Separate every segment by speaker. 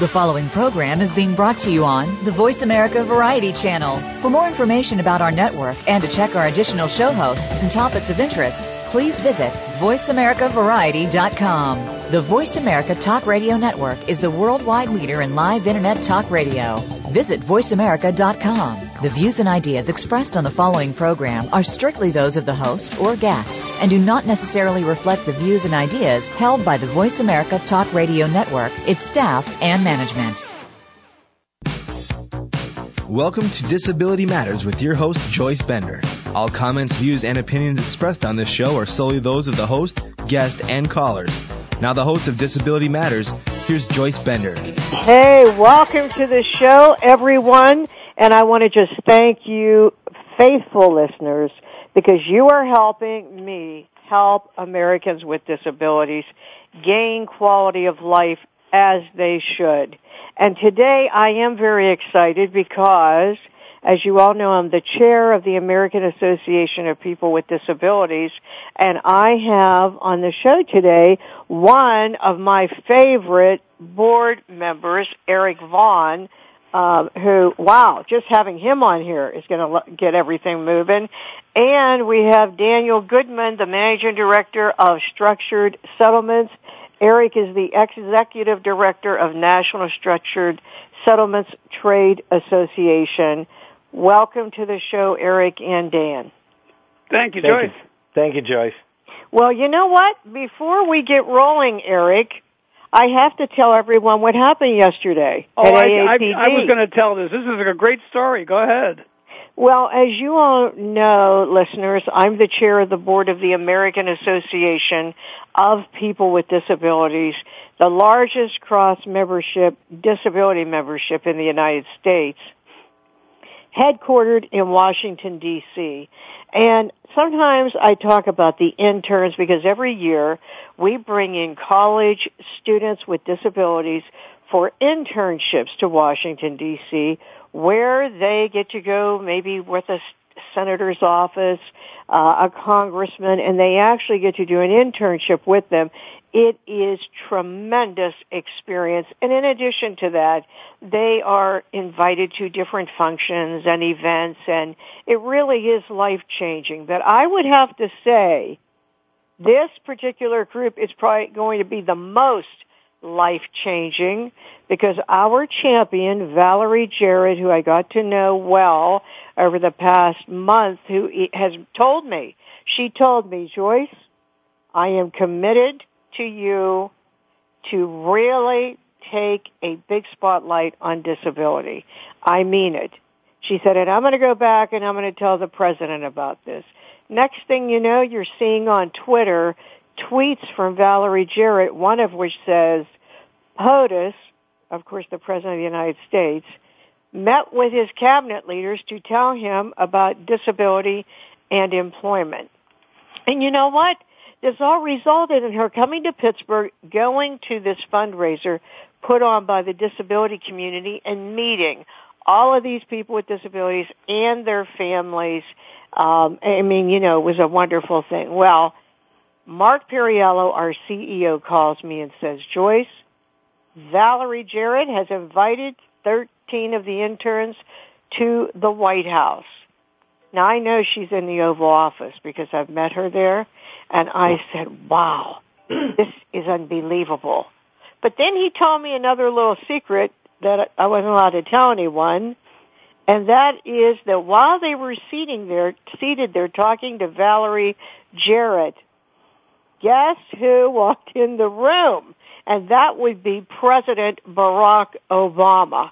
Speaker 1: The following program is being brought to you on the Voice America Variety Channel. For more information about our network and to check our additional show hosts and topics of interest, please visit VoiceAmericaVariety.com. The Voice America Talk Radio Network is the worldwide leader in live Internet talk radio. Visit VoiceAmerica.com. The views and ideas expressed on the following program are strictly those of the host or guests and do not necessarily reflect the views and ideas held by the Voice America Talk Radio Network, its staff, and management.
Speaker 2: Welcome to Disability Matters with your host, Joyce Bender. All comments, views, and opinions expressed on this show are solely those of the host, guest, and callers. Now, the host of Disability Matters, here's Joyce Bender.
Speaker 3: Hey, welcome to the show, everyone. And I want to just thank you, faithful listeners, because you are helping me help Americans with disabilities gain quality of life as they should. And today I am very excited because as you all know, I'm the chair of the American Association of People with Disabilities, and I have on the show today one of my favorite board members, Eric Vaughn, uh, who, wow, just having him on here is going to get everything moving. And we have Daniel Goodman, the managing director of Structured Settlements. Eric is the executive director of National Structured Settlements Trade Association. Welcome to the show, Eric and Dan.
Speaker 4: Thank you,
Speaker 5: Thank
Speaker 4: Joyce.
Speaker 5: you. Thank you, Joyce.
Speaker 3: Well, you know what? Before we get rolling, Eric, I have to tell everyone what happened yesterday
Speaker 4: Oh,
Speaker 3: at
Speaker 4: I, I, I was going to tell this. This is a great story. Go ahead.
Speaker 3: Well, as you all know, listeners, I'm the chair of the board of the American Association of People with Disabilities, the largest cross membership, disability membership in the United States, headquartered in Washington DC. And sometimes I talk about the interns because every year we bring in college students with disabilities for internships to Washington DC where they get to go maybe with a senator's office, uh, a congressman, and they actually get to do an internship with them. It is tremendous experience. And in addition to that, they are invited to different functions and events and it really is life changing. But I would have to say this particular group is probably going to be the most life changing because our champion, Valerie Jarrett, who I got to know well over the past month, who has told me, she told me, Joyce, I am committed to you to really take a big spotlight on disability. I mean it. She said, and I'm going to go back and I'm going to tell the president about this. Next thing you know, you're seeing on Twitter tweets from Valerie Jarrett, one of which says, POTUS, of course the President of the United States, met with his cabinet leaders to tell him about disability and employment. And you know what? This all resulted in her coming to Pittsburgh, going to this fundraiser put on by the disability community and meeting all of these people with disabilities and their families. Um, I mean, you know, it was a wonderful thing. Well, Mark Perriello, our CEO, calls me and says, Joyce, Valerie Jarrett has invited 13 of the interns to the White House. Now I know she's in the Oval Office because I've met her there and I said, wow, this is unbelievable. But then he told me another little secret that I wasn't allowed to tell anyone and that is that while they were seating there, seated there talking to Valerie Jarrett, guess who walked in the room? And that would be President Barack Obama.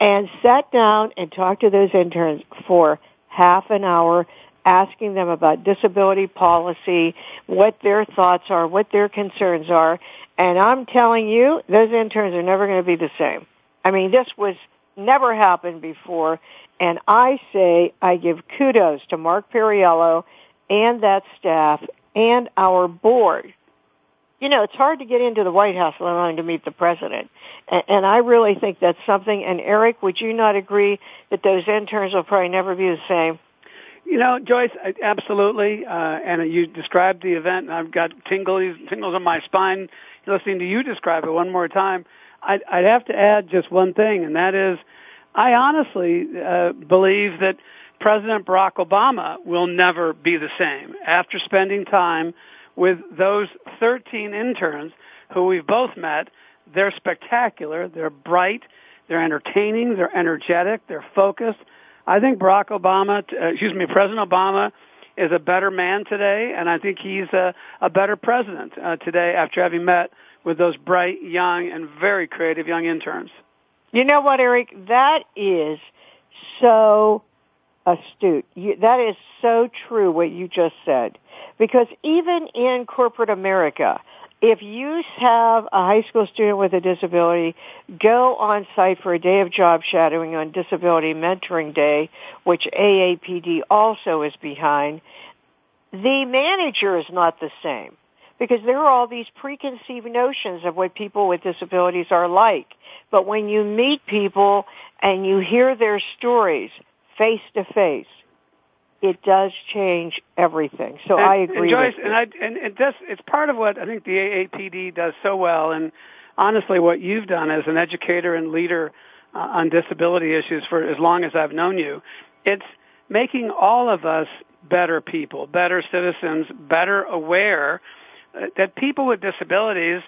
Speaker 3: And sat down and talked to those interns for half an hour, asking them about disability policy, what their thoughts are, what their concerns are. And I'm telling you, those interns are never going to be the same. I mean, this was never happened before. And I say I give kudos to Mark Perriello and that staff and our board you know, it's hard to get into the White House, let alone to meet the president. And, and I really think that's something. And Eric, would you not agree that those interns will probably never be the same?
Speaker 4: You know, Joyce, absolutely. Uh, and you described the event, and I've got tingles, tingles on my spine listening to you describe it one more time. I'd, I'd have to add just one thing, and that is, I honestly uh, believe that President Barack Obama will never be the same after spending time with those 13 interns who we've both met. They're spectacular. They're bright. They're entertaining. They're energetic. They're focused. I think Barack Obama, uh, excuse me, President Obama is a better man today, and I think he's a, a better president uh, today after having met with those bright, young, and very creative young interns.
Speaker 3: You know what, Eric? That is so astute. You, that is so true what you just said. Because even in corporate America, if you have a high school student with a disability go on site for a day of job shadowing on Disability Mentoring Day, which AAPD also is behind, the manager is not the same because there are all these preconceived notions of what people with disabilities are like. But when you meet people and you hear their stories face to face, it does change everything. So
Speaker 4: and,
Speaker 3: I agree.
Speaker 4: And Joyce,
Speaker 3: with
Speaker 4: and I and it does. It's part of what I think the AAPD does so well, and honestly, what you've done as an educator and leader uh, on disability issues for as long as I've known you, it's making all of us better people, better citizens, better aware uh, that people with disabilities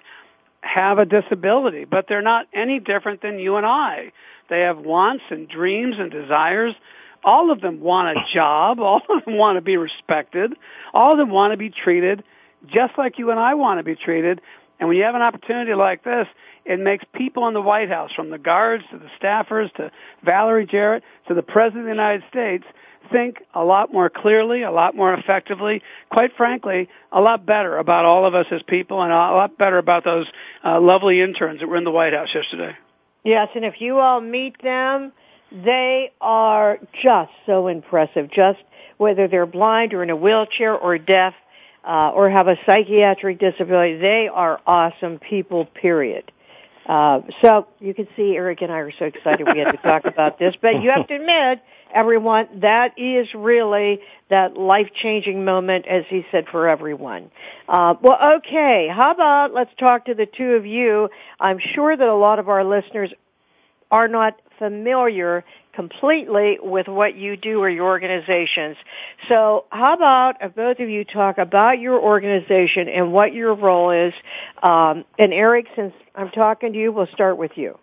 Speaker 4: have a disability, but they're not any different than you and I. They have wants and dreams and desires all of them want a job. All of them want to be respected. All of them want to be treated just like you and I want to be treated. And when you have an opportunity like this, it makes people in the White House, from the guards to the staffers to Valerie Jarrett to the President of the United States, think a lot more clearly, a lot more effectively, quite frankly, a lot better about all of us as people and a lot better about those uh, lovely interns that were in the White House yesterday.
Speaker 3: Yes, and if you all meet them, they are just so impressive. Just whether they're blind or in a wheelchair or deaf uh, or have a psychiatric disability, they are awesome people. Period. Uh, so you can see Eric and I are so excited we had to talk about this. But you have to admit, everyone, that is really that life-changing moment, as he said, for everyone. Uh, well, okay. How about let's talk to the two of you. I'm sure that a lot of our listeners are not familiar completely with what you do or your organizations. So how about if both of you talk about your organization and what your role is? Um, and Eric, since I'm talking to you, we'll start with you.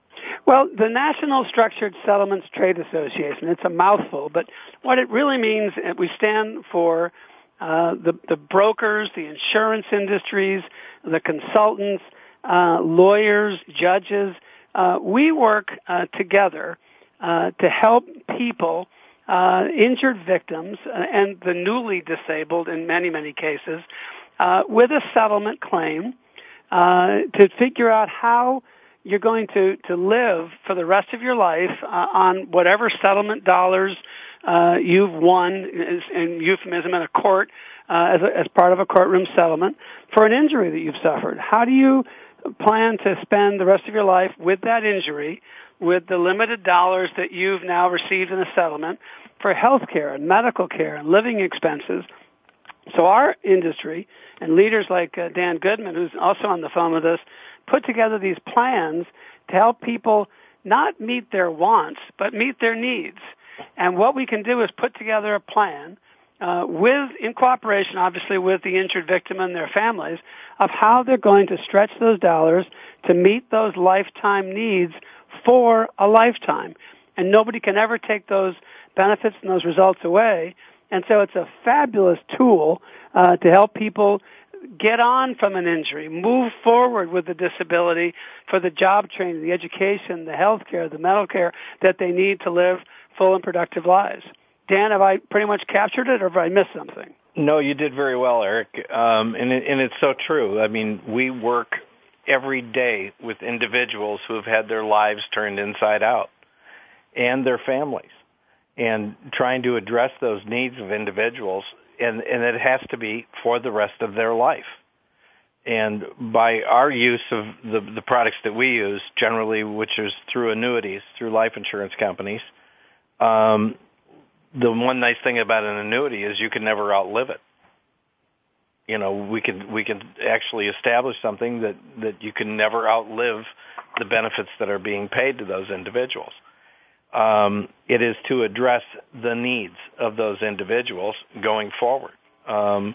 Speaker 4: Well, the National Structured Settlements Trade Association, it's a mouthful, but what it really means, uh, we stand for uh, the, the brokers, the insurance industries, the consultants, uh, lawyers, judges, uh, we work uh, together uh, to help people, uh, injured victims, and the newly disabled in many, many cases, uh, with a settlement claim uh to figure out how you're going to, to live for the rest of your life on whatever settlement dollars uh, you've won in euphemism in a court uh, as, a, as part of a courtroom settlement for an injury that you've suffered. How do you plan to spend the rest of your life with that injury, with the limited dollars that you've now received in a settlement for health care and medical care and living expenses. So our industry and leaders like uh, Dan Goodman, who's also on the phone with us, put together these plans to help people not meet their wants, but meet their needs. And what we can do is put together a plan uh, with, in cooperation, obviously, with the injured victim and their families, of how they're going to stretch those dollars to meet those lifetime needs for a lifetime. And nobody can ever take those benefits and those results away. And so it's a fabulous tool uh, to help people get on from an injury, move forward with the disability for the job training, the education, the health care, the medical care that they need to live full and productive lives. Dan, have I pretty much captured it, or have I missed something?
Speaker 5: No, you did very well, Eric. Um, and, it, and it's so true. I mean, we work every day with individuals who have had their lives turned inside out and their families and trying to address those needs of individuals and, and it has to be for the rest of their life. and by our use of the, the products that we use, generally, which is through annuities, through life insurance companies, um, the one nice thing about an annuity is you can never outlive it. You know, we can we can actually establish something that that you can never outlive the benefits that are being paid to those individuals. Um, it is to address the needs of those individuals going forward. Um,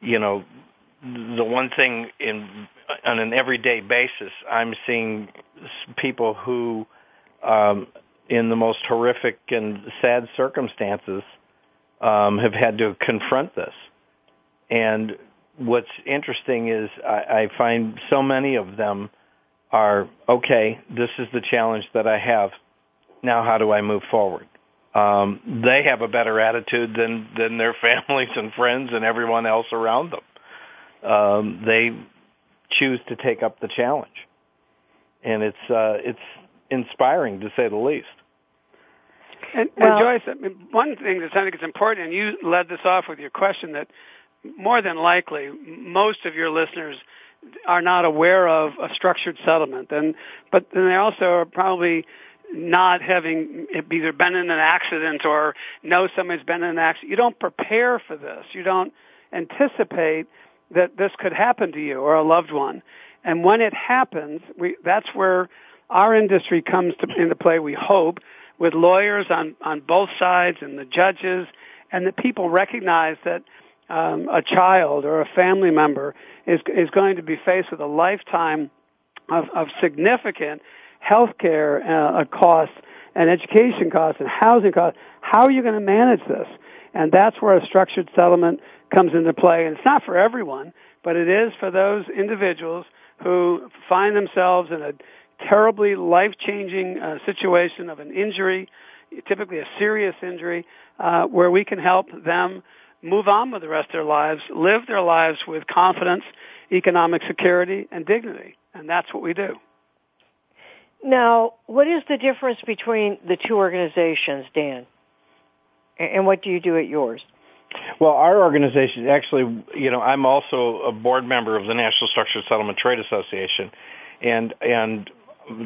Speaker 5: you know, the one thing in on an everyday basis, I'm seeing people who, um, in the most horrific and sad circumstances, um, have had to confront this. And what's interesting is I, I find so many of them are okay. This is the challenge that I have. Now, how do I move forward? Um, they have a better attitude than than their families and friends and everyone else around them um, they choose to take up the challenge, and it's uh, it's inspiring to say the least.
Speaker 4: And, well, and Joyce, I mean, one thing that I think is important, and you led this off with your question, that more than likely most of your listeners are not aware of a structured settlement, and but then they also are probably not having either been in an accident or know somebody's been in an accident. You don't prepare for this. You don't anticipate that this could happen to you or a loved one. And when it happens, we, that's where our industry comes to, into play, we hope, with lawyers on, on both sides and the judges, and that people recognize that um, a child or a family member is, is going to be faced with a lifetime of, of significant health care uh, costs and education costs and housing costs. How are you going to manage this? And that's where a structured settlement comes into play. And it's not for everyone, but it is for those individuals who find themselves in a terribly life-changing uh, situation of an injury, typically a serious injury, uh, where we can help them move on with the rest of their lives, live their lives with confidence, economic security, and dignity. And that's what we do.
Speaker 3: Now, what is the difference between the two organizations, Dan? And what do you do at yours?
Speaker 5: Well, our organization actually, you know, I'm also a board member of the National Structured Settlement Trade Association, and and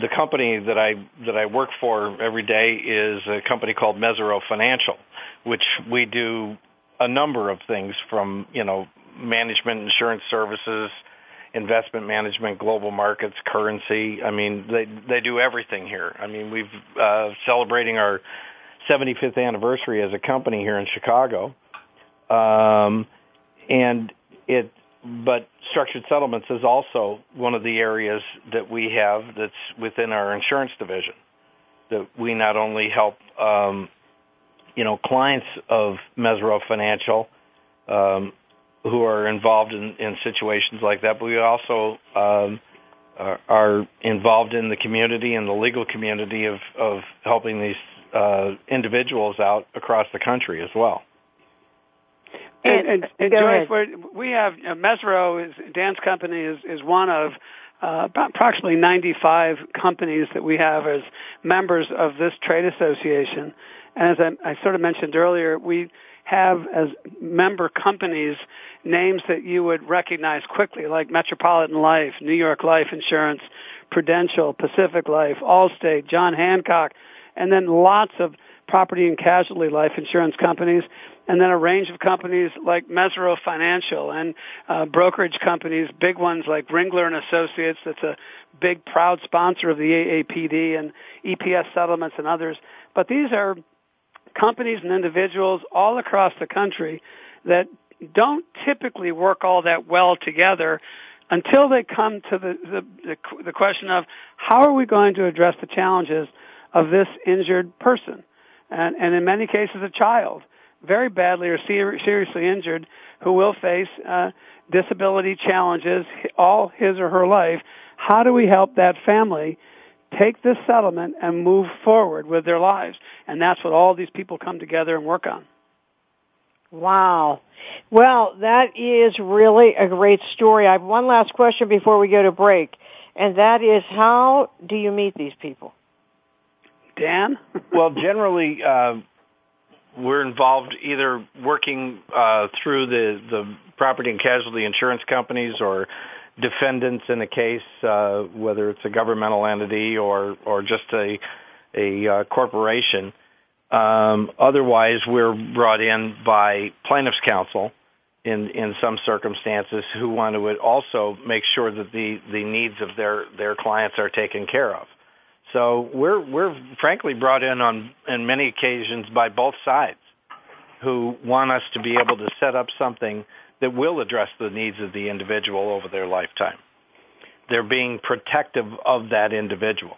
Speaker 5: the company that I that I work for every day is a company called Mesirow Financial, which we do a number of things from you know management, insurance services, investment management, global markets, currency. I mean, they they do everything here. I mean, we've uh, celebrating our 75th anniversary as a company here in Chicago um, and it, but structured settlements is also one of the areas that we have that's within our insurance division. That we not only help, um, you know, clients of Mesirow Financial um, who are involved in, in situations like that, but we also um, are, are involved in the community and the legal community of, of helping these uh, individuals out across the country as well.
Speaker 4: And, and, and Joyce, we have uh, Mesirow is Dan's company is is one of uh, approximately 95 companies that we have as members of this trade association. And as I, I sort of mentioned earlier, we have as member companies names that you would recognize quickly, like Metropolitan Life, New York Life Insurance, Prudential, Pacific Life, Allstate, John Hancock, and then lots of property and casualty life insurance companies and then a range of companies like Mesirow Financial and uh, brokerage companies, big ones like Ringler and Associates. That's a big, proud sponsor of the AAPD and EPS settlements and others. But these are companies and individuals all across the country that don't typically work all that well together until they come to the, the, the, question of how are we going to address the challenges of this injured person and, and in many cases a child very badly or ser- seriously injured who will face uh, disability challenges all his or her life. How do we help that family take this settlement and move forward with their lives? And that's what all these people come together and work on.
Speaker 3: Wow. Well, that is really a great story. I have one last question before we go to break, and that is how do you meet these people?
Speaker 4: Dan?
Speaker 5: well, generally, uh, we're involved either working uh, through the, the property and casualty insurance companies or defendants in a case, uh, whether it's a governmental entity or or just a a uh, corporation. Um, otherwise, we're brought in by plaintiffs' counsel in in some circumstances who want to also make sure that the the needs of their their clients are taken care of. So we're we're frankly brought in on in many occasions by both sides who want us to be able to set up something that will address the needs of the individual over their lifetime. They're being protective of that individual.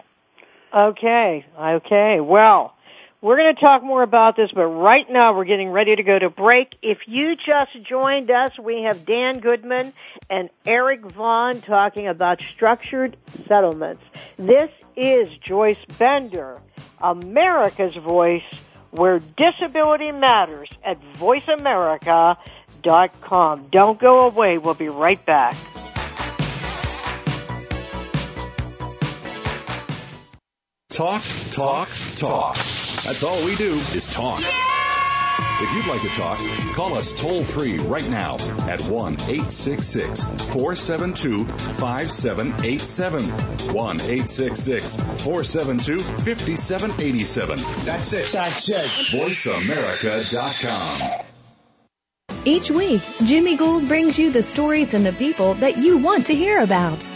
Speaker 3: Okay, okay. Well, we're going to talk more about this, but right now we're getting ready to go to break. If you just joined us, we have Dan Goodman and Eric Vaughn talking about structured settlements. This is Joyce Bender, America's Voice, where disability matters at voiceamerica.com. Don't go away. We'll be right back.
Speaker 6: Talk, talk, talk. That's all we do is talk. If you'd like to talk, call us toll free right now at 1 866 472 5787. 1 866 472 5787. That's it. That's it. VoiceAmerica.com.
Speaker 7: Each week, Jimmy Gould brings you the stories and the people that you want to hear about.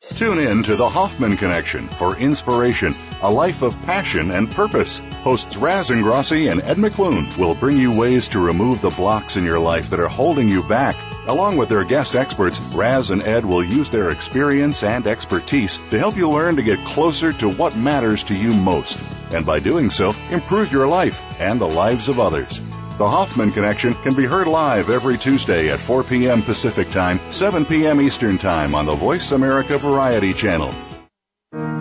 Speaker 6: Tune in to the Hoffman Connection for inspiration, a life of passion and purpose. Hosts Raz Ingrasci and Ed McClune will bring you ways to remove the blocks in your life that are holding you back. Along with their guest experts, Raz and Ed will use their experience and expertise to help you learn to get closer to what matters to you most. And by doing so, improve your life and the lives of others. The Hoffman Connection can be heard live every Tuesday at 4 p.m. Pacific Time, 7 p.m. Eastern Time on the Voice America Variety Channel.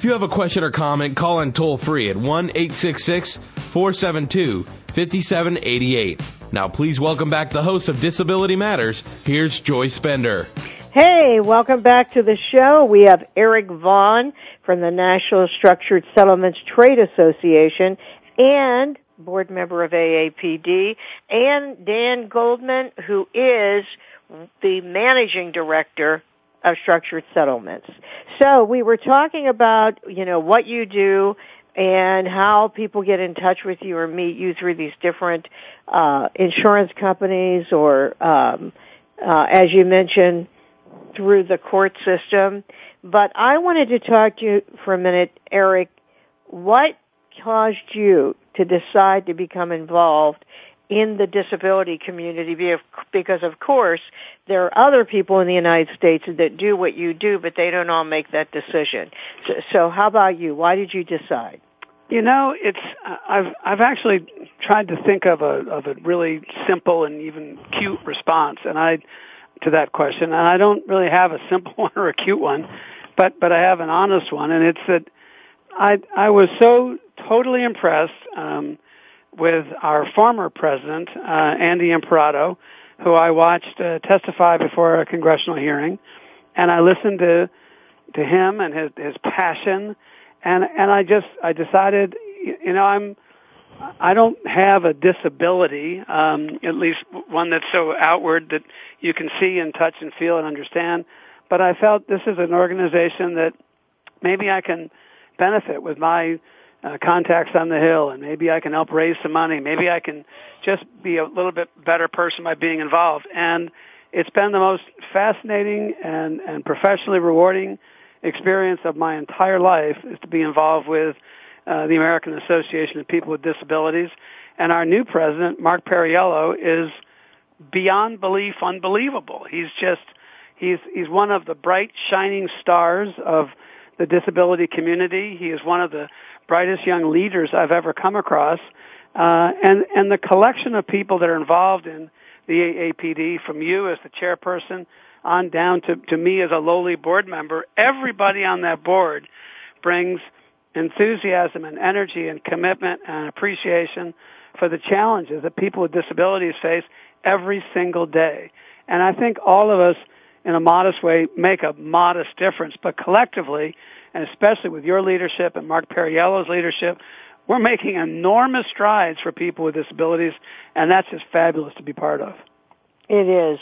Speaker 2: If you have a question or comment, call in toll free at 1 866 472 5788. Now, please welcome back the host of Disability Matters. Here's Joyce Bender.
Speaker 3: Hey, welcome back to the show. We have Eric Vaughn from the National Structured Settlements Trade Association and board member of AAPD, and Dan Goldman, who is the managing director of structured settlements. So we were talking about, you know, what you do and how people get in touch with you or meet you through these different uh, insurance companies or, um, uh, as you mentioned, through the court system. But I wanted to talk to you for a minute, Eric. What caused you to decide to become involved in the disability community because of course there are other people in the United States that do what you do but they don't all make that decision. So, so how about you? Why did you decide?
Speaker 4: You know, it's I've I've actually tried to think of a of a really simple and even cute response and I to that question and I don't really have a simple one or a cute one but but I have an honest one and it's that I I was so totally impressed um with our former president, uh, Andy Imparato, who I watched uh, testify before a congressional hearing, and I listened to to him and his his passion, and and I just I decided, you know, I'm I don't have a disability, um, at least one that's so outward that you can see and touch and feel and understand. But I felt this is an organization that maybe I can benefit with my uh, contacts on the hill and maybe I can help raise some money. Maybe I can just be a little bit better person by being involved. And it's been the most fascinating and, and professionally rewarding experience of my entire life is to be involved with uh, the American Association of People with Disabilities. And our new president, Mark Perriello, is beyond belief unbelievable. He's just, he's, he's one of the bright, shining stars of the disability community. He is one of the brightest young leaders I've ever come across. Uh, and, and the collection of people that are involved in the AAPD, from you as the chairperson on down to, to me as a lowly board member, everybody on that board brings enthusiasm and energy and commitment and appreciation for the challenges that people with disabilities face every single day. And I think all of us, in a modest way, make a modest difference. But collectively, and especially with your leadership and Mark Perriello's leadership, we're making enormous strides for people with disabilities, and that's just fabulous to be part of.
Speaker 3: It is.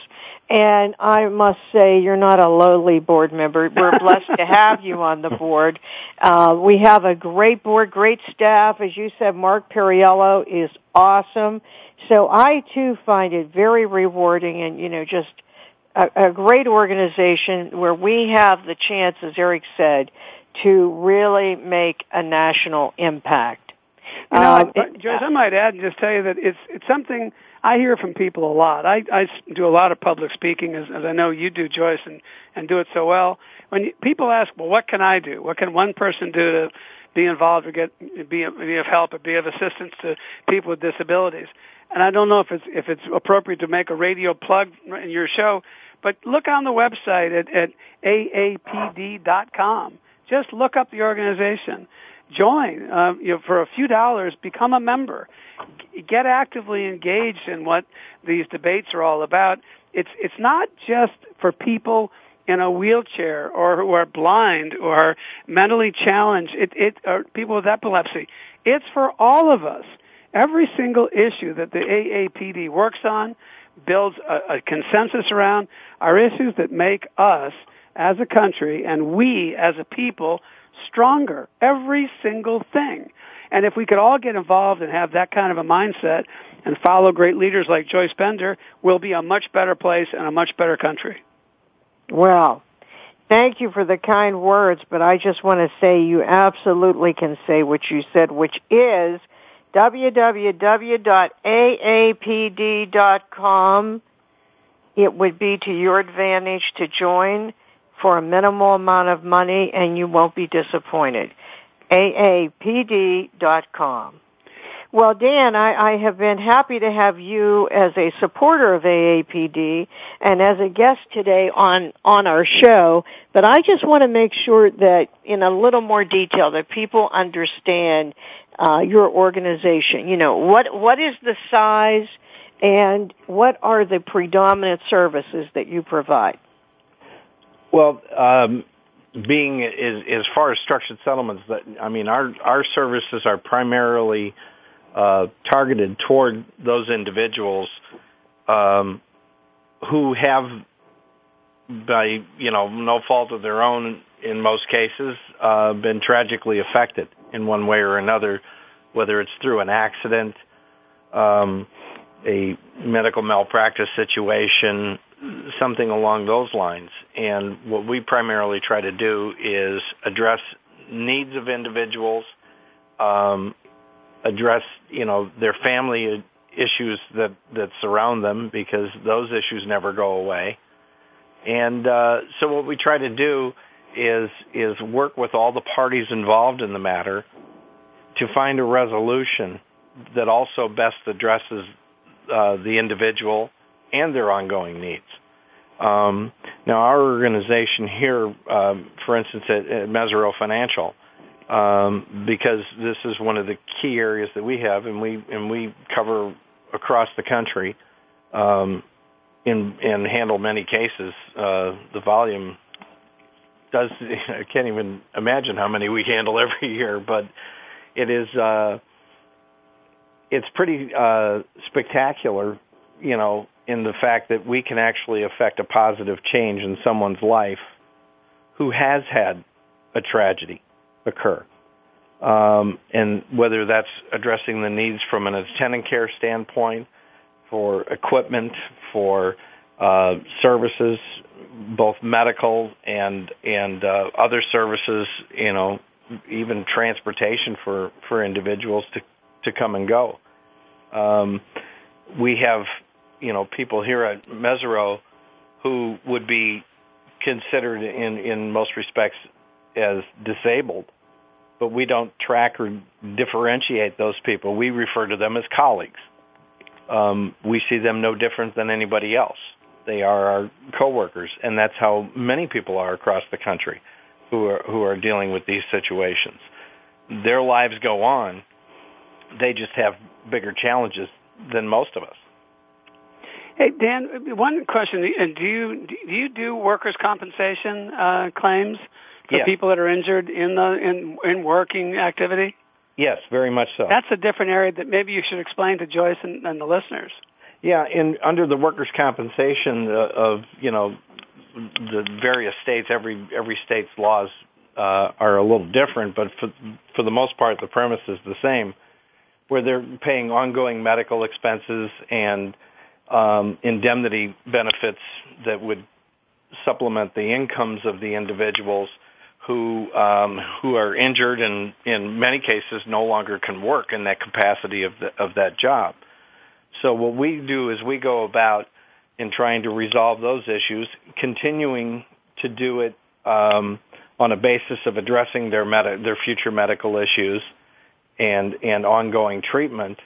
Speaker 3: And I must say, you're not a lowly board member. We're blessed to have you on the board. Uh, we have a great board, great staff. As you said, Mark Perriello is awesome. So I too find it very rewarding and, you know, just a, a great organization where we have the chance, as Eric said, to really make a national impact.
Speaker 4: You know, um, it, Joyce, I might add and just tell you that it's it's something I hear from people a lot. I, I do a lot of public speaking, as, as I know you do, Joyce, and, and do it so well. When you, people ask, well, what can I do? What can one person do to be involved or get be, be of help or be of assistance to people with disabilities? And I don't know if it's if it's appropriate to make a radio plug in your show, but look on the website at, at aapd.com. Just look up the organization. Join uh, you know, for a few dollars become a member. Get actively engaged in what these debates are all about. It's it's not just for people in a wheelchair or who are blind or mentally challenged. It it or people with epilepsy. It's for all of us. Every single issue that the AAPD works on builds a, a consensus around are issues that make us as a country and we as a people stronger. Every single thing. And if we could all get involved and have that kind of a mindset and follow great leaders like Joyce Bender, we'll be a much better place and a much better country.
Speaker 3: Well, thank you for the kind words, but I just want to say you absolutely can say what you said, which is www.aapd.com. It would be to your advantage to join for a minimal amount of money and you won't be disappointed. AAPD.com. Well, Dan, I, I have been happy to have you as a supporter of AAPD and as a guest today on, on our show, but I just want to make sure that in a little more detail that people understand uh, your organization. You know, what, what is the size and what are the predominant services that you provide?
Speaker 5: Well, um, being as, as far as structured settlements, that I mean, our our services are primarily uh, targeted toward those individuals um, who have, by you know no fault of their own, in most cases, uh, been tragically affected in one way or another, whether it's through an accident, um, a medical malpractice situation, something along those lines. And what we primarily try to do is address needs of individuals, um, address you know their family issues that that surround them because those issues never go away. And uh, so what we try to do is is work with all the parties involved in the matter to find a resolution that also best addresses uh, the individual and their ongoing needs. Um, now, our organization here, um, for instance, at, at Financial, um, because this is one of the key areas that we have, and we and we cover across the country, um, in, and handle many cases. Uh, the volume does I can't even imagine how many we handle every year, but it is uh, it's pretty uh, spectacular, you know, in the fact that we can actually affect a positive change in someone's life who has had a tragedy occur. Um, and whether that's addressing the needs from an attendant care standpoint, for equipment, for uh, services, both medical and and uh, other services. You know, even transportation for for individuals to to come and go. Um, we have you know people here at Mesirow who would be considered in in most respects as disabled but we don't track or differentiate those people. We refer to them as colleagues. Um, we see them no different than anybody else. They are our coworkers, and that's how many people are across the country who are who are dealing with these situations. Their lives go on. They just have bigger challenges than most of us.
Speaker 4: Hey Dan, one question: Do you do you do workers' compensation uh, claims? for
Speaker 5: yes.
Speaker 4: people that are injured in the in in working activity?
Speaker 5: Yes, very much so.
Speaker 4: That's a different area that maybe you should explain to Joyce and, and the listeners.
Speaker 5: Yeah, in under the workers' compensation uh, of you know the various states, every every state's laws uh, are a little different, but for for the most part, the premise is the same, where they're paying ongoing medical expenses and um, indemnity benefits that would supplement the incomes of the individuals who um, who are injured and in many cases no longer can work in that capacity of the, of that job. So what we do is we go about in trying to resolve those issues, continuing to do it um, on a basis of addressing their med- their future medical issues and and ongoing treatment.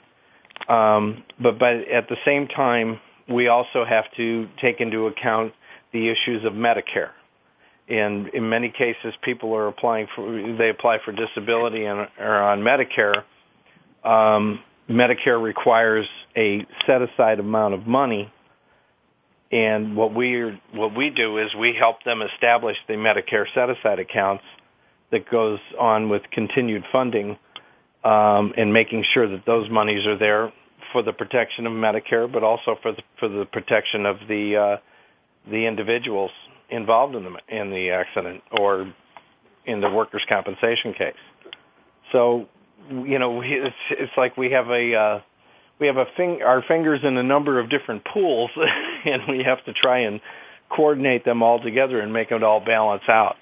Speaker 5: Um, but but at the same time, we also have to take into account the issues of Medicare and in many cases people are applying for they apply for disability and are on Medicare. Um, Medicare requires a set aside amount of money, and what we what we do is we help them establish the Medicare set aside accounts that goes on with continued funding um, and making sure that those monies are there for the protection of Medicare, but also for the for the protection of the uh, the individuals involved in the in the accident or in the workers' compensation case. So, you know, it's it's like we have a uh, we have a fing- our fingers in a number of different pools, and we have to try and coordinate them all together and make it all balance out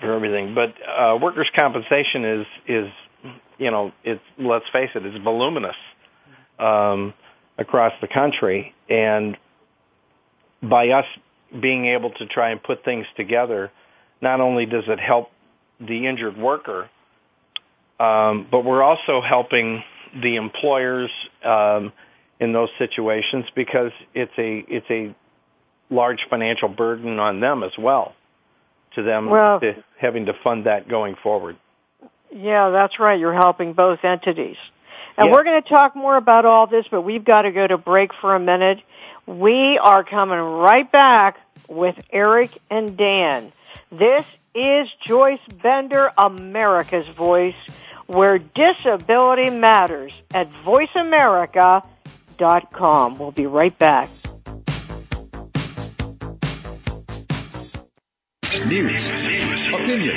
Speaker 5: for everything. But uh, workers' compensation is is you know it's let's face it, it's voluminous um, across the country, and by us being able to try and put things together, not only does it help the injured worker, um, but we're also helping the employers um, in those situations because it's a it's a large financial burden on them as well, to them
Speaker 3: well,
Speaker 5: to having to fund that going forward.
Speaker 3: Yeah, that's right. You're helping both entities. And
Speaker 5: Yeah.
Speaker 3: we're going to talk more about all this, but we've got to go to break for a minute. We are coming right back with Eric and Dan. This is Joyce Bender, America's Voice, where disability matters at voiceamerica.com. We'll be right back.
Speaker 6: News, opinion,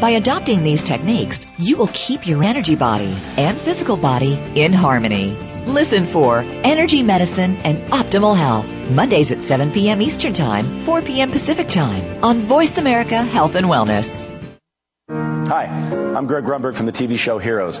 Speaker 1: By adopting these techniques, you will keep your energy body and physical body in harmony. Listen for Energy Medicine and Optimal Health, Mondays at 7 p.m. Eastern Time, 4 p.m. Pacific Time on Voice America Health and Wellness.
Speaker 8: Hi, I'm Greg Grunberg from the TV show Heroes.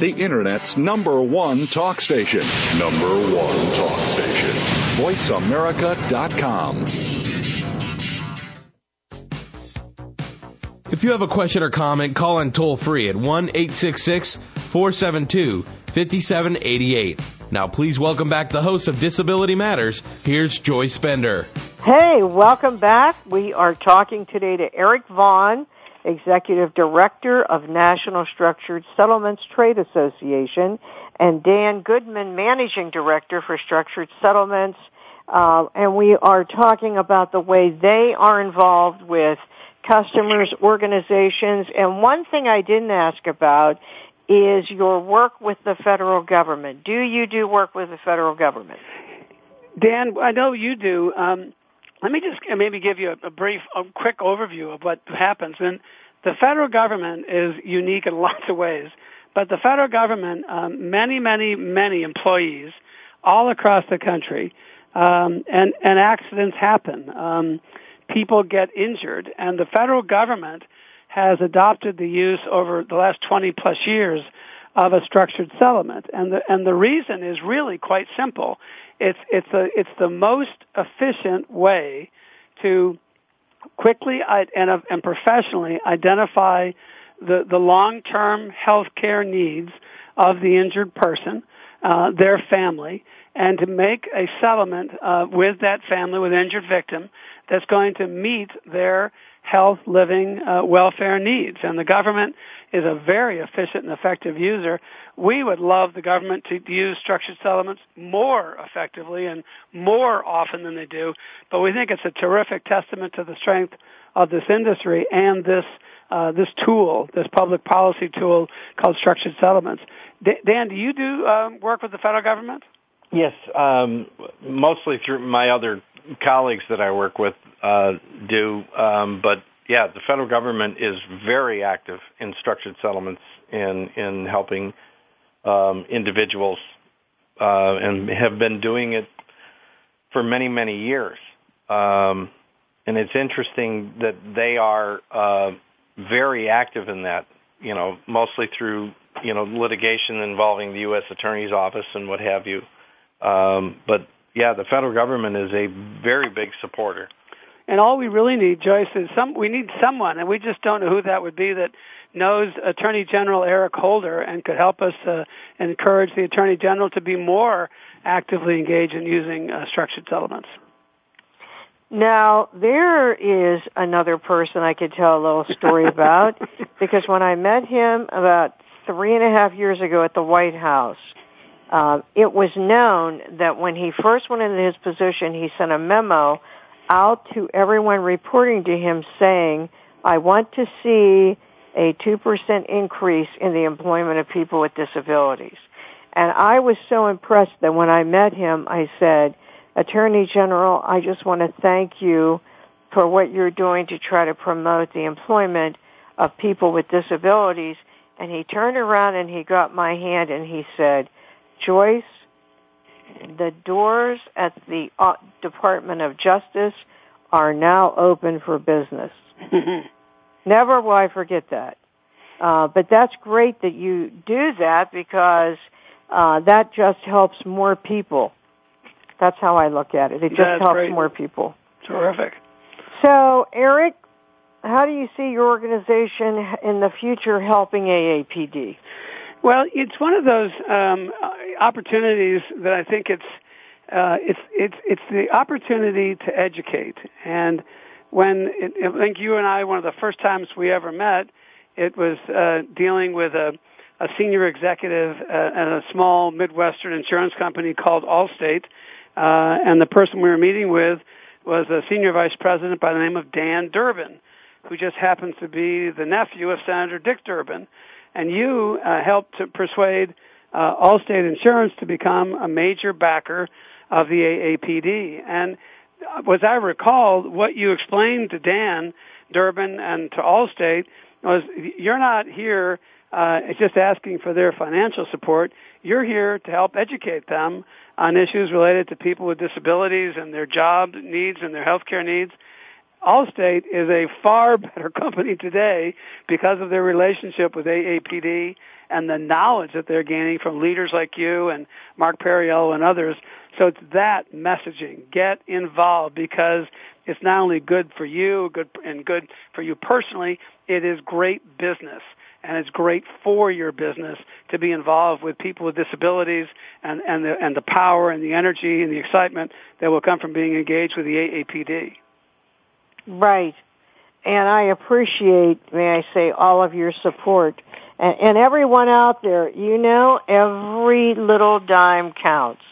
Speaker 6: The Internet's number one talk station. Number one talk station. VoiceAmerica.com.
Speaker 2: If you have a question or comment, call in toll free at 1 866 472 5788. Now, please welcome back the host of Disability Matters. Here's Joyce Bender.
Speaker 3: Hey, welcome back. We are talking today to Eric Vaughn, Executive Director of National Structured Settlements Trade Association, and Dan Goodman, Managing Director for Structured Settlements. Uh, and we are talking about the way they are involved with customers, organizations, and one thing I didn't ask about is your work with the federal government. Do you do work with the federal government?
Speaker 4: Dan, I know you do. Um, let me just maybe give you a, a brief, a quick overview of what happens. And the federal government is unique in lots of ways, but the federal government, um, many, many, many employees all across the country, um, and and accidents happen. Um, people get injured, and the federal government has adopted the use over the last 20 plus years of a structured settlement. And the, and the reason is really quite simple. It's, it's, a, it's the most efficient way to quickly and, and professionally identify the, the long-term health care needs of the injured person, uh, their family, and to make a settlement uh, with that family, with injured victim, that's going to meet their health, living, uh, welfare needs. And the government is a very efficient and effective user. We would love the government to use structured settlements more effectively and more often than they do. But we think it's a terrific testament to the strength of this industry and this uh, this tool, this public policy tool called structured settlements. D- Dan, do you do um, work with the federal government?
Speaker 5: Yes, um, mostly through my other colleagues that I work with uh, do. Um, but yeah, the federal government is very active in structured settlements in in helping um, individuals uh, and have been doing it for many many years. Um, and it's interesting that they are uh, very active in that. You know, mostly through you know litigation involving the U.S. Attorney's Office and what have you. Um, but yeah, the federal government is a very big supporter.
Speaker 4: And all we really need, Joyce, is some. We need someone, and we just don't know who that would be. That knows Attorney General Eric Holder and could help us uh, encourage the Attorney General to be more actively engaged in using uh, structured settlements.
Speaker 3: Now, there is another person I could tell a little story about because when I met him about three and a half years ago at the White House, uh, it was known that when he first went into his position, he sent a memo out to everyone reporting to him saying, I want to see a 2% increase in the employment of people with disabilities. And I was so impressed that when I met him, I said, Attorney General, I just want to thank you for what you're doing to try to promote the employment of people with disabilities. And he turned around and he got my hand and he said, Joyce, the doors at the uh, Department of Justice are now open for business. Never will I forget that. Uh, but that's great that you do that because uh, that just helps more people. That's how I look at it. It just
Speaker 4: that's
Speaker 3: helps
Speaker 4: great.
Speaker 3: more people.
Speaker 4: Terrific.
Speaker 3: So, Eric, how do you see your organization in the future helping AAPD?
Speaker 4: Well, it's one of those um, opportunities that I think it's uh, it's it's it's the opportunity to educate. And when it, I think you and I, one of the first times we ever met, it was uh, dealing with a, a senior executive uh, at a small Midwestern insurance company called Allstate, uh, and the person we were meeting with was a senior vice president by the name of Dan Durbin, who just happens to be the nephew of Senator Dick Durbin and you uh, helped to persuade uh, Allstate Insurance to become a major backer of the AAPD. And as I recall, what you explained to Dan Durbin and to Allstate was you're not here uh, just asking for their financial support. You're here to help educate them on issues related to people with disabilities and their job needs and their health care needs. Allstate is a far better company today because of their relationship with AAPD and the knowledge that they're gaining from leaders like you and Mark Perriello and others. So it's that messaging. Get involved because it's not only good for you, good and good for you personally, it is great business and it's great for your business to be involved with people with disabilities and, and the and the power and the energy and the excitement that will come from being engaged with the AAPD.
Speaker 3: Right. And I appreciate, may I say, all of your support. And, and everyone out there, you know, every little dime counts.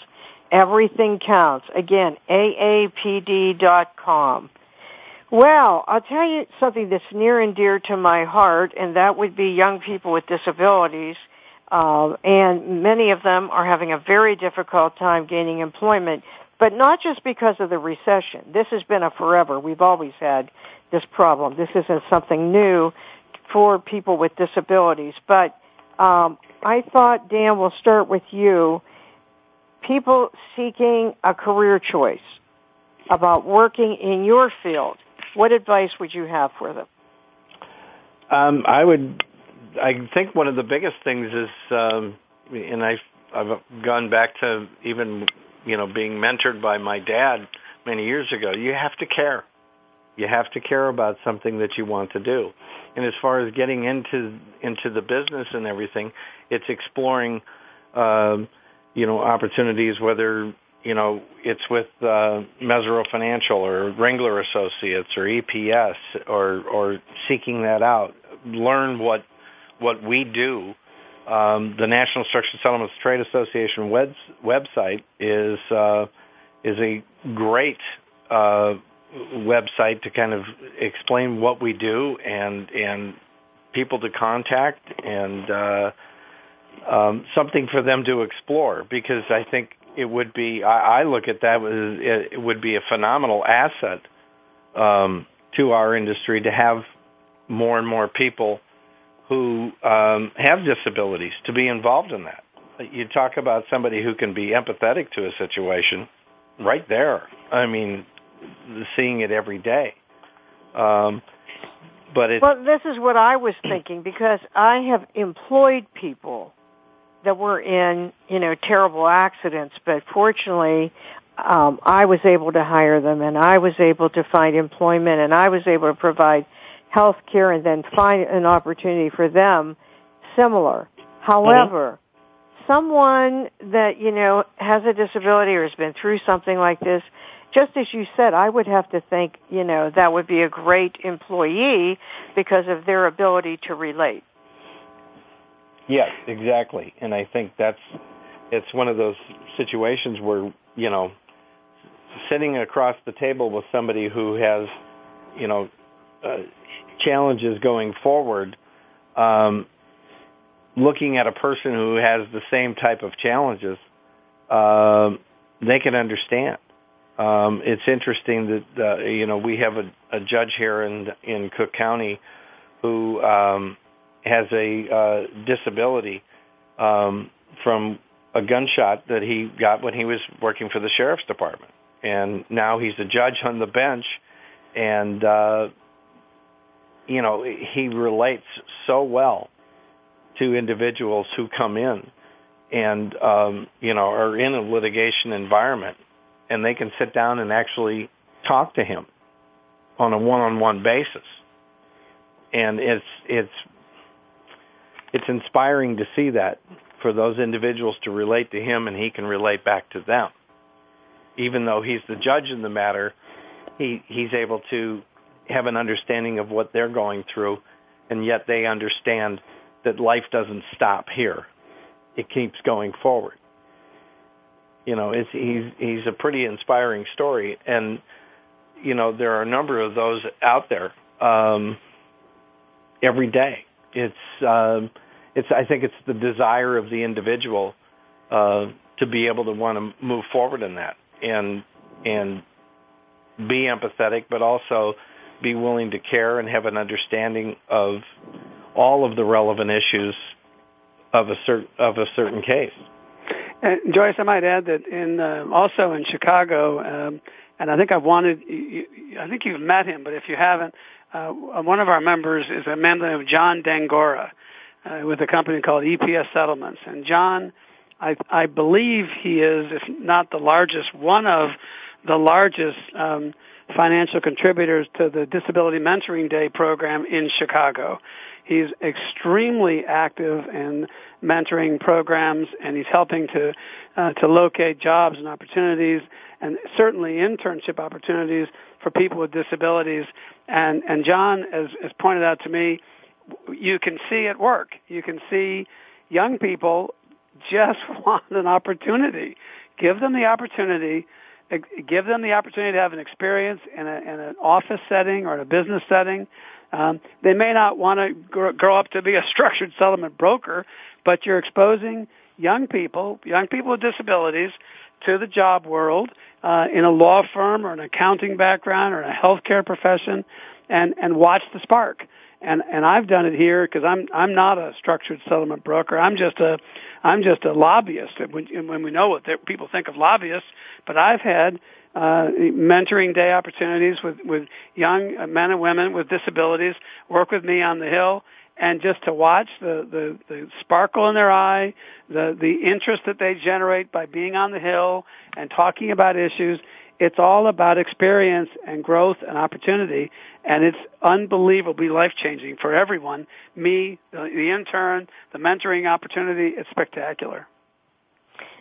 Speaker 3: Everything counts. Again, aapd.com. Well, I'll tell you something that's near and dear to my heart, and that would be young people with disabilities. Uh, and many of them are having a very difficult time gaining employment, but not just because of the recession. This has been a forever. We've always had this problem. This isn't something new for people with disabilities. But um, I thought, Dan, we'll start with you. People seeking a career choice about working in your field what advice would you have for them?
Speaker 5: Um, I would. I think one of the biggest things is, um, and I've I've gone back to even you know being mentored by my dad many years ago. You have to care. You have to care about something that you want to do. And as far as getting into into the business and everything, it's exploring, um, you know, opportunities whether you know, it's with uh, Mesirow Financial or Ringler Associates or EPS or or seeking that out. Learn what what we do. Um, the National Structured Settlements Trade Association web, website is uh, is a great uh, website to kind of explain what we do and and people to contact and uh, um, something for them to explore because I think it would be I, I look at that as it would be a phenomenal asset um, to our industry to have more and more people who um, have disabilities to be involved in that. You talk about somebody who can be empathetic to a situation, right there. I mean, seeing it every day. Um, but it,
Speaker 3: well, this is what I was thinking because I have employed people that were in, you know, terrible accidents, but fortunately, um, I was able to hire them and I was able to find employment and I was able to provide health care and then find an opportunity for them similar. However, mm-hmm. someone that, you know, has a disability or has been through something like this, just as you said, I would have to think, you know, that would be a great employee because of their ability to relate.
Speaker 5: Yes, exactly. And I think that's it's one of those situations where, you know, sitting across the table with somebody who has, you know, uh, challenges going forward, um, looking at a person who has the same type of challenges, uh, they can understand. Um, it's interesting that uh, you know we have a, a judge here in in Cook County who um, has a uh, disability um, from a gunshot that he got when he was working for the sheriff's department, and now he's a judge on the bench, and uh, you know he relates so well to individuals who come in and um, you know are in a litigation environment, and they can sit down and actually talk to him on a one-on-one basis, and it's it's it's inspiring to see that for those individuals to relate to him and he can relate back to them. Even though he's the judge in the matter, he, he's able to have an understanding of what they're going through and yet they understand that life doesn't stop here. It keeps going forward. You know, it's, he's, he's a pretty inspiring story and, you know, there are a number of those out there, um, every day. It's, um, it's I think it's the desire of the individual uh, to be able to want to move forward in that and and be empathetic, but also be willing to care and have an understanding of all of the relevant issues of a certain of a certain case.
Speaker 4: And Joyce, I might add that in uh, also in Chicago, um, and I think I've wanted. I think you've met him, but if you haven't, uh, one of our members is a man named John Dangora uh, with a company called EPS Settlements, and John. I, I believe he is, if not the largest, one of the largest um, financial contributors to the Disability Mentoring Day program in Chicago. He's extremely active in mentoring programs, and he's helping to uh, to locate jobs and opportunities, and certainly internship opportunities for people with disabilities. And and John, as, as pointed out to me, you can see at work. You can see young people just want an opportunity. Give them the opportunity give them the opportunity to have an experience in, a, in an office setting or in a business setting. Um, they may not want to grow, grow up to be a structured settlement broker, but you're exposing young people, young people with disabilities, to the job world uh, in a law firm or an accounting background or in a healthcare profession, and and watch the spark and and I've done it here because I'm I'm not a structured settlement broker. I'm just a I'm just a lobbyist. When, when we know what people think of lobbyists, but I've had uh, mentoring day opportunities with with young men and women with disabilities work with me on the Hill, and just to watch the the, the sparkle in their eye, the the interest that they generate by being on the Hill and talking about issues it's all about experience and growth and opportunity, and it's unbelievably life changing for everyone. Me, the, the, intern, the mentoring opportunity, it's spectacular.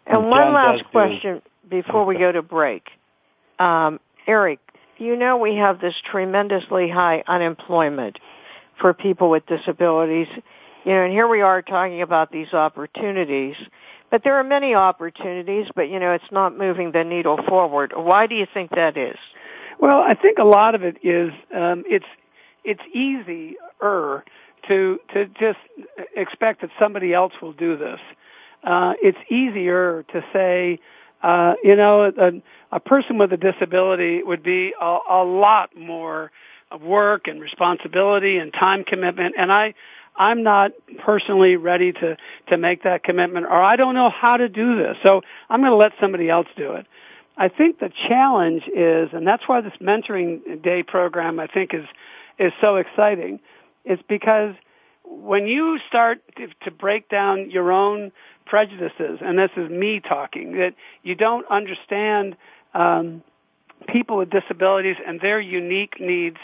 Speaker 3: And one last question before we go to break. Um, Eric, you know we have this tremendously high unemployment for people with disabilities. You know, and here we are talking about these opportunities. But there are many opportunities, but you know, it's not moving the needle forward. Why do you think that is?
Speaker 4: Well, I think a lot of it is um, it's it's easier to to just expect that somebody else will do this. Uh, it's easier to say, uh, you know, a, a person with a disability would be a, a lot more of work and responsibility and time commitment, and I I'm not personally ready to, to make that commitment or I don't know how to do this. So I'm going to let somebody else do it. I think the challenge is, and that's why this mentoring day program I think is, is so exciting, is because when you start to, to break down your own prejudices, and this is me talking, that you don't understand um, people with disabilities and their unique needs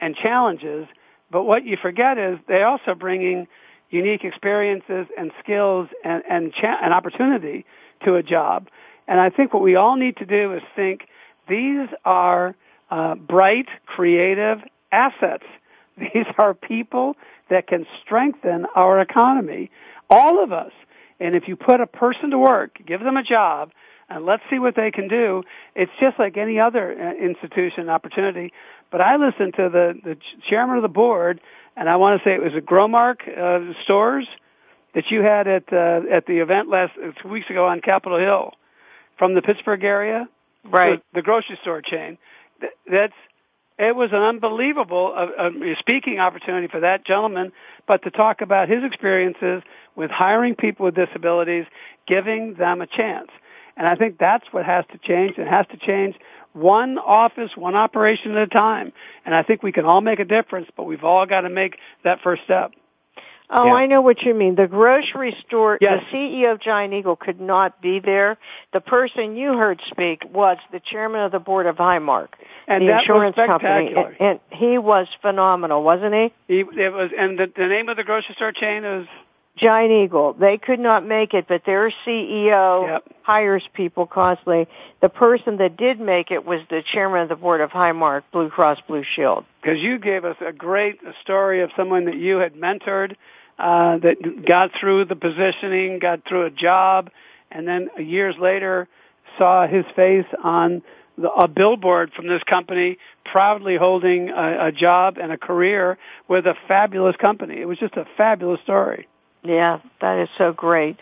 Speaker 4: and challenges, but what you forget is they're also bringing unique experiences and skills and, and, cha- and opportunity to a job. And I think what we all need to do is think these are uh, bright, creative assets. These are people that can strengthen our economy. All of us. And if you put a person to work, give them a job, and let's see what they can do, it's just like any other uh, institution opportunity. But I listened to the, the chairman of the board, and I want to say it was a Growmark uh, stores that you had at uh, at the event last uh, two weeks ago on Capitol Hill from the Pittsburgh area,
Speaker 3: right?
Speaker 4: The, the grocery store chain. That's it was an unbelievable uh, uh, speaking opportunity for that gentleman, but to talk about his experiences with hiring people with disabilities, giving them a chance. And I think that's what has to change. It has to change one office, one operation at a time. And I think we can all make a difference, but we've all got to make that first step.
Speaker 3: Oh, yeah. I know what you mean. The grocery store,
Speaker 4: yes.
Speaker 3: the CEO of Giant Eagle could not be there. The person you heard speak was the chairman of the board of Highmark,
Speaker 4: and
Speaker 3: the insurance
Speaker 4: company,
Speaker 3: and, and, he was phenomenal, wasn't he?
Speaker 4: He it was, and the, the name of the grocery store chain is
Speaker 3: Giant Eagle. They could not make it, but their CEO
Speaker 4: yep.
Speaker 3: hires people constantly. The person that did make it was the chairman of the board of Highmark Blue Cross Blue Shield.
Speaker 4: Because you gave us a great story of someone that you had mentored, uh, that got through the positioning, got through a job, and then years later saw his face on the, a billboard from this company proudly holding a, a job and a career with a fabulous company. It was just a fabulous story.
Speaker 3: Yeah, that is so great.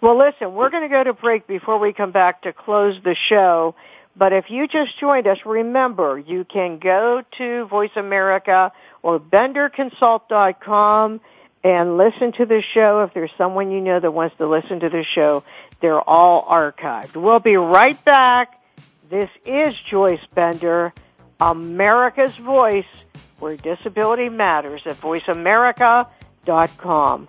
Speaker 3: Well, listen, we're going to go to break before we come back to close the show. But if you just joined us, remember you can go to Voice America or BenderConsult.com and listen to the show. If there's someone you know that wants to listen to the show, they're all archived. We'll be right back. This is Joyce Bender, America's Voice, where disability matters at voiceamerica.com.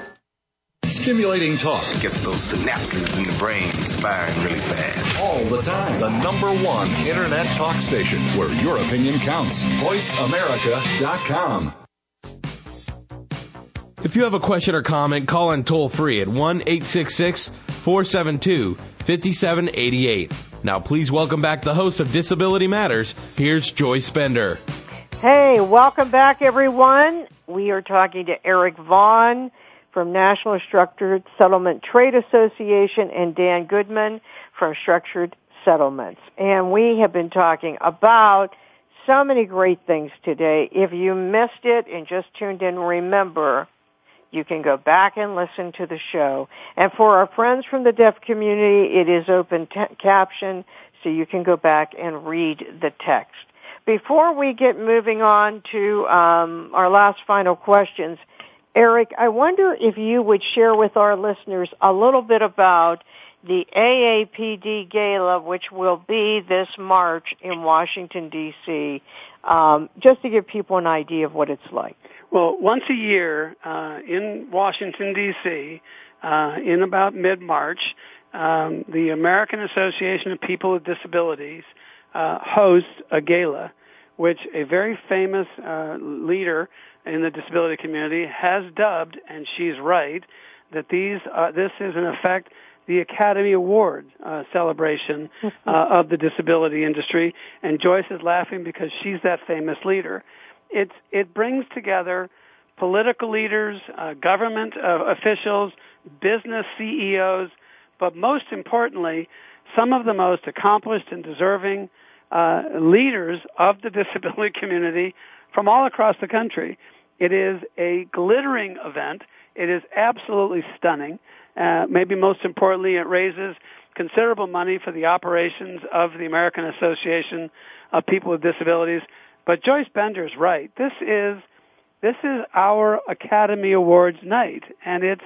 Speaker 6: Stimulating talk
Speaker 9: Gets those synapses in the brain firing really fast.
Speaker 6: all the time. The number one internet talk station where your opinion counts. VoiceAmerica.com.
Speaker 2: If you have a question or comment, call in toll free at 1 866 472 5788. Now, please welcome back the host of Disability Matters. Here's Joyce Bender.
Speaker 3: Hey, welcome back everyone. We are talking to Eric Vaughn from National Structured Settlement Trade Association and Dan Goodman from Structured Settlements. And we have been talking about so many great things today. If you missed it and just tuned in, remember, you can go back and listen to the show. And for our friends from the deaf community, it is open t- caption, so you can go back and read the text. Before we get moving on to um, our last final questions, Eric, I wonder if you would share with our listeners a little bit about the AAPD Gala, which will be this March in Washington, D.C., um, just to give people an idea of what it's like.
Speaker 4: Well, once a year uh, in Washington, D.C., uh, in about mid-March, um, the American Association of People with Disabilities uh, hosts a gala, which a very famous uh, leader in the disability community has dubbed, and she's right, that these uh, this is in effect the Academy Award uh, celebration uh, of the disability industry. And Joyce is laughing because she's that famous leader. It's it brings together political leaders, uh, government uh, officials, business CEOs, but most importantly, some of the most accomplished and deserving uh, leaders of the disability community from all across the country. It is a glittering event. It is absolutely stunning. Uh, maybe most importantly, it raises considerable money for the operations of the American Association of People with Disabilities. But Joyce Bender's right. This is this is our Academy Awards night, and it's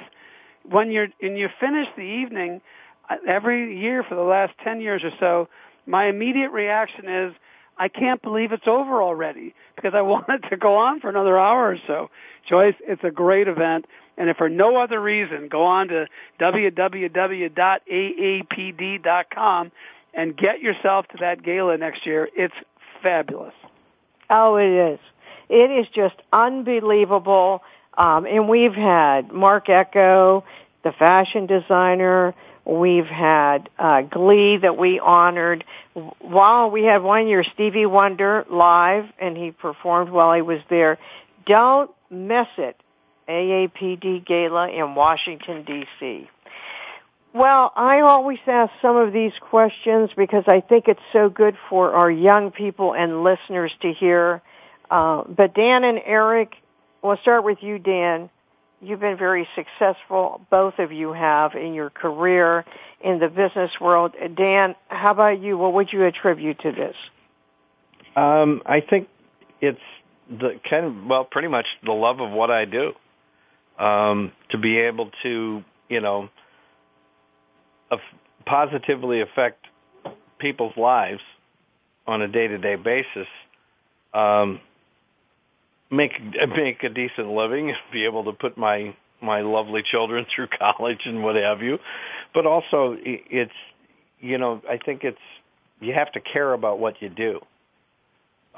Speaker 4: when you're and you finish the evening uh, every year for the last ten years or so. My immediate reaction is, I can't believe it's over already because I want it to go on for another hour or so. Joyce, it's a great event. And if for no other reason, go on to www.aapd.com and get yourself to that gala next year. It's fabulous.
Speaker 3: Oh, it is. It is just unbelievable. Um, and we've had Marc Ecko, the fashion designer. We've had uh, Glee that we honored. While we had one year Stevie Wonder live, and he performed while he was there. Don't miss it. AAPD Gala in Washington, D.C. Well, I always ask some of these questions because I think it's so good for our young people and listeners to hear. Uh, but Dan and Eric, we'll start with you, Dan. You've been very successful, both of you have, in your career in the business world. Dan, how about you? What would you attribute to this?
Speaker 5: Um, I think it's the kind of well, pretty much the love of what I do. Um, to be able to, you know, af- positively affect people's lives on a day-to-day basis, um, make make a decent living, be able to put my my lovely children through college and what have you, but also it's you know I think it's you have to care about what you do.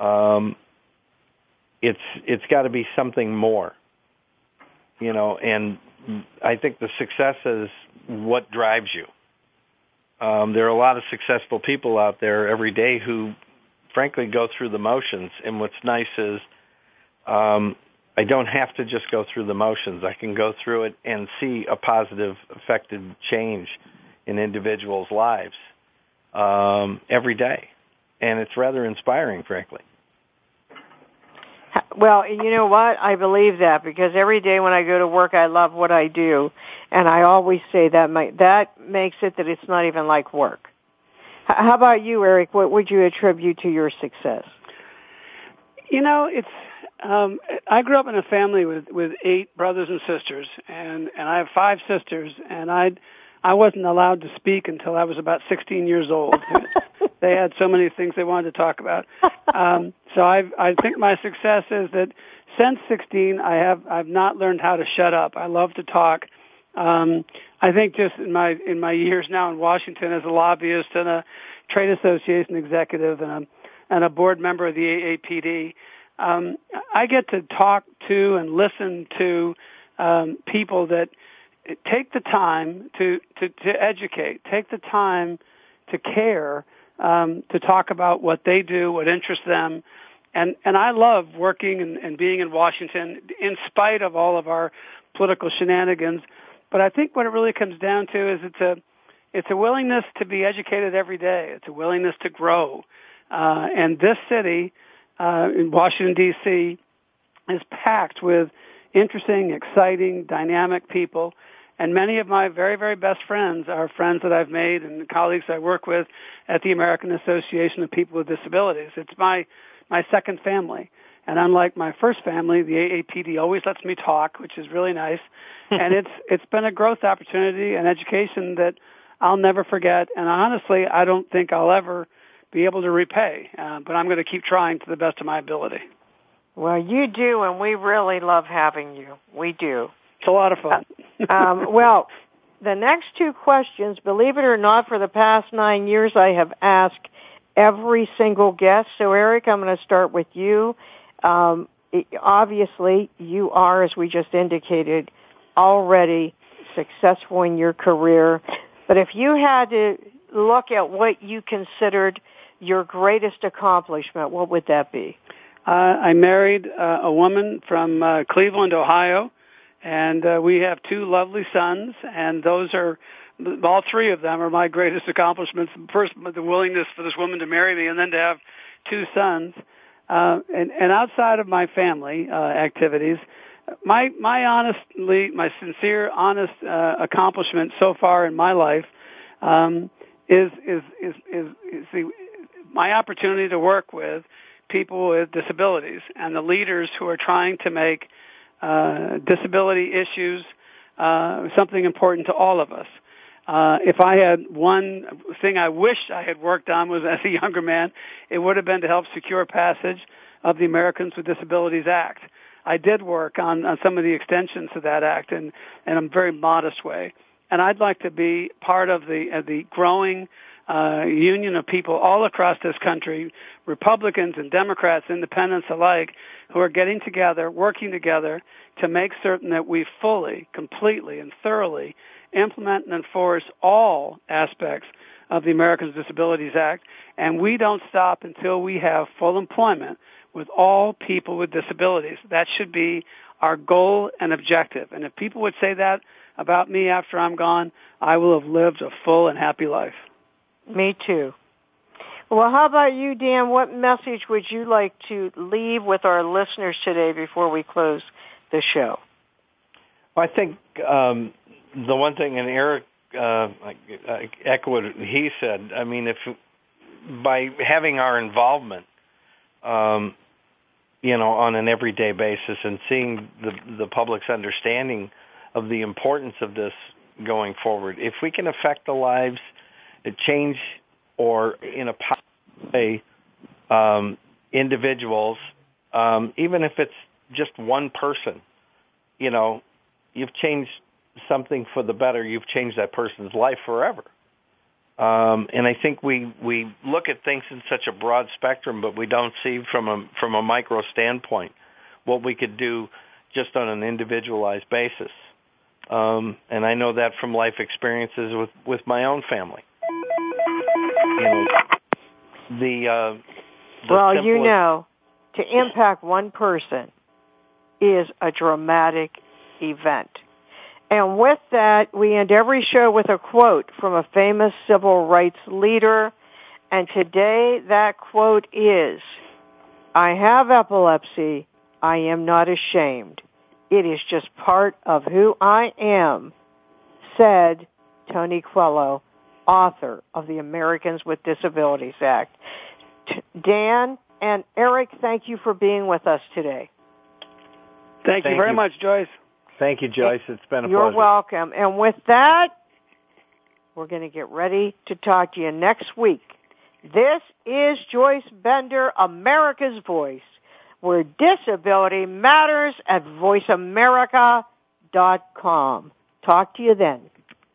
Speaker 5: Um, it's it's got to be something more. You know, and I think the success is what drives you. Um, there are a lot of successful people out there every day who, frankly, go through the motions. And what's nice is, um, I don't have to just go through the motions. I can go through it and see a positive, effective change in individuals' lives um, every day, and it's rather inspiring, frankly.
Speaker 3: Well, you know what? I believe that because every day when I go to work, I love what I do, and I always say that my, that makes it that it's not even like work. How about you, Eric? What would you attribute to your success?
Speaker 4: You know, it's um, I grew up in a family with with eight brothers and sisters, and and I have five sisters, and I I wasn't allowed to speak until I was about 16 years old. they had so many things they wanted to talk about. Um, so I I think my success is that since 16 I have I've not learned how to shut up. I love to talk. Um, I think just in my in my years now in Washington as a lobbyist and a trade association executive and a and a board member of the AAPD um, I get to talk to and listen to um, people that take the time to, to, to educate, take the time to care, um, to talk about what they do, what interests them. And, and I love working and, and being in Washington in spite of all of our political shenanigans. But I think what it really comes down to is it's a, it's a willingness to be educated every day. It's a willingness to grow. Uh, and this city, uh, in Washington D.C. is packed with interesting, exciting, dynamic people. And many of my very, very best friends are friends that I've made and colleagues I work with at the American Association of People with Disabilities. It's my, my second family. And unlike my first family, the AAPD always lets me talk, which is really nice. and it's, it's been a growth opportunity and education that I'll never forget. And honestly, I don't think I'll ever be able to repay. Uh, but I'm going to keep trying to the best of my ability.
Speaker 3: Well, you do, and we really love having you. We do.
Speaker 4: It's a lot of fun.
Speaker 3: um, well, the next two questions, believe it or not, for the past nine years, I have asked every single guest. So, Eric, I'm going to start with you. Um, obviously, you are, as we just indicated, already successful in your career. But if you had to look at what you considered your greatest accomplishment, what would that be?
Speaker 4: Uh, I married uh, a woman from uh, Cleveland, Ohio, and uh, we have two lovely sons, and those are all three of them are my greatest accomplishments. First, the willingness for this woman to marry me, and then to have two sons. Uh, and, and outside of my family uh, activities, my my honestly, my sincere, honest uh, accomplishment so far in my life um, is is is is, is the my opportunity to work with people with disabilities and the leaders who are trying to make uh, disability issues uh, something important to all of us. Uh, if I had one thing I wished I had worked on was as a younger man, it would have been to help secure passage of the Americans with Disabilities Act. I did work on, on some of the extensions of that act in, in a very modest way. And I'd like to be part of the, uh, the growing uh, union of people all across this country, Republicans and Democrats, independents alike, who are getting together, working together to make certain that we fully, completely, and thoroughly implement and enforce all aspects of the Americans with Disabilities Act, and we don't stop until we have full employment with all people with disabilities. That should be our goal and objective. And if people would say that about me after I'm gone, I will have lived a full and happy life.
Speaker 3: Me too. Well, how about you, Dan? What message would you like to leave with our listeners today before we close the show?
Speaker 5: Well, I think um, the one thing, and Eric uh, echoed what he said. I mean, if by having our involvement, um, you know, on an everyday basis, and seeing the the public's understanding of the importance of this going forward, if we can affect the lives change or in a positive way um, individuals, um, even if it's just one person, you know, you've changed something for the better. You've changed that person's life forever. Um, and I think we we look at things in such a broad spectrum, but we don't see from a from a micro standpoint what we could do just on an individualized basis. Um, and I know that from life experiences with, with my own family. You know, the, uh, the
Speaker 3: well,
Speaker 5: simplest,
Speaker 3: you know, to impact one person is a dramatic event. And with that, we end every show with a quote from a famous civil rights leader. And today that quote is, I have epilepsy. I am not ashamed. It is just part of who I am, said Tony Coelho, author of the Americans with Disabilities Act. Dan and Eric, thank you for being with us today.
Speaker 4: Thank,
Speaker 5: Thank
Speaker 4: you very
Speaker 5: you.
Speaker 4: much, Joyce.
Speaker 5: Thank you, Joyce. It's been a pleasure.
Speaker 3: You're welcome. And with that, we're going to get ready to talk to you next week. This is Joyce Bender, America's Voice, where disability matters at voiceamerica.com. Talk to you then.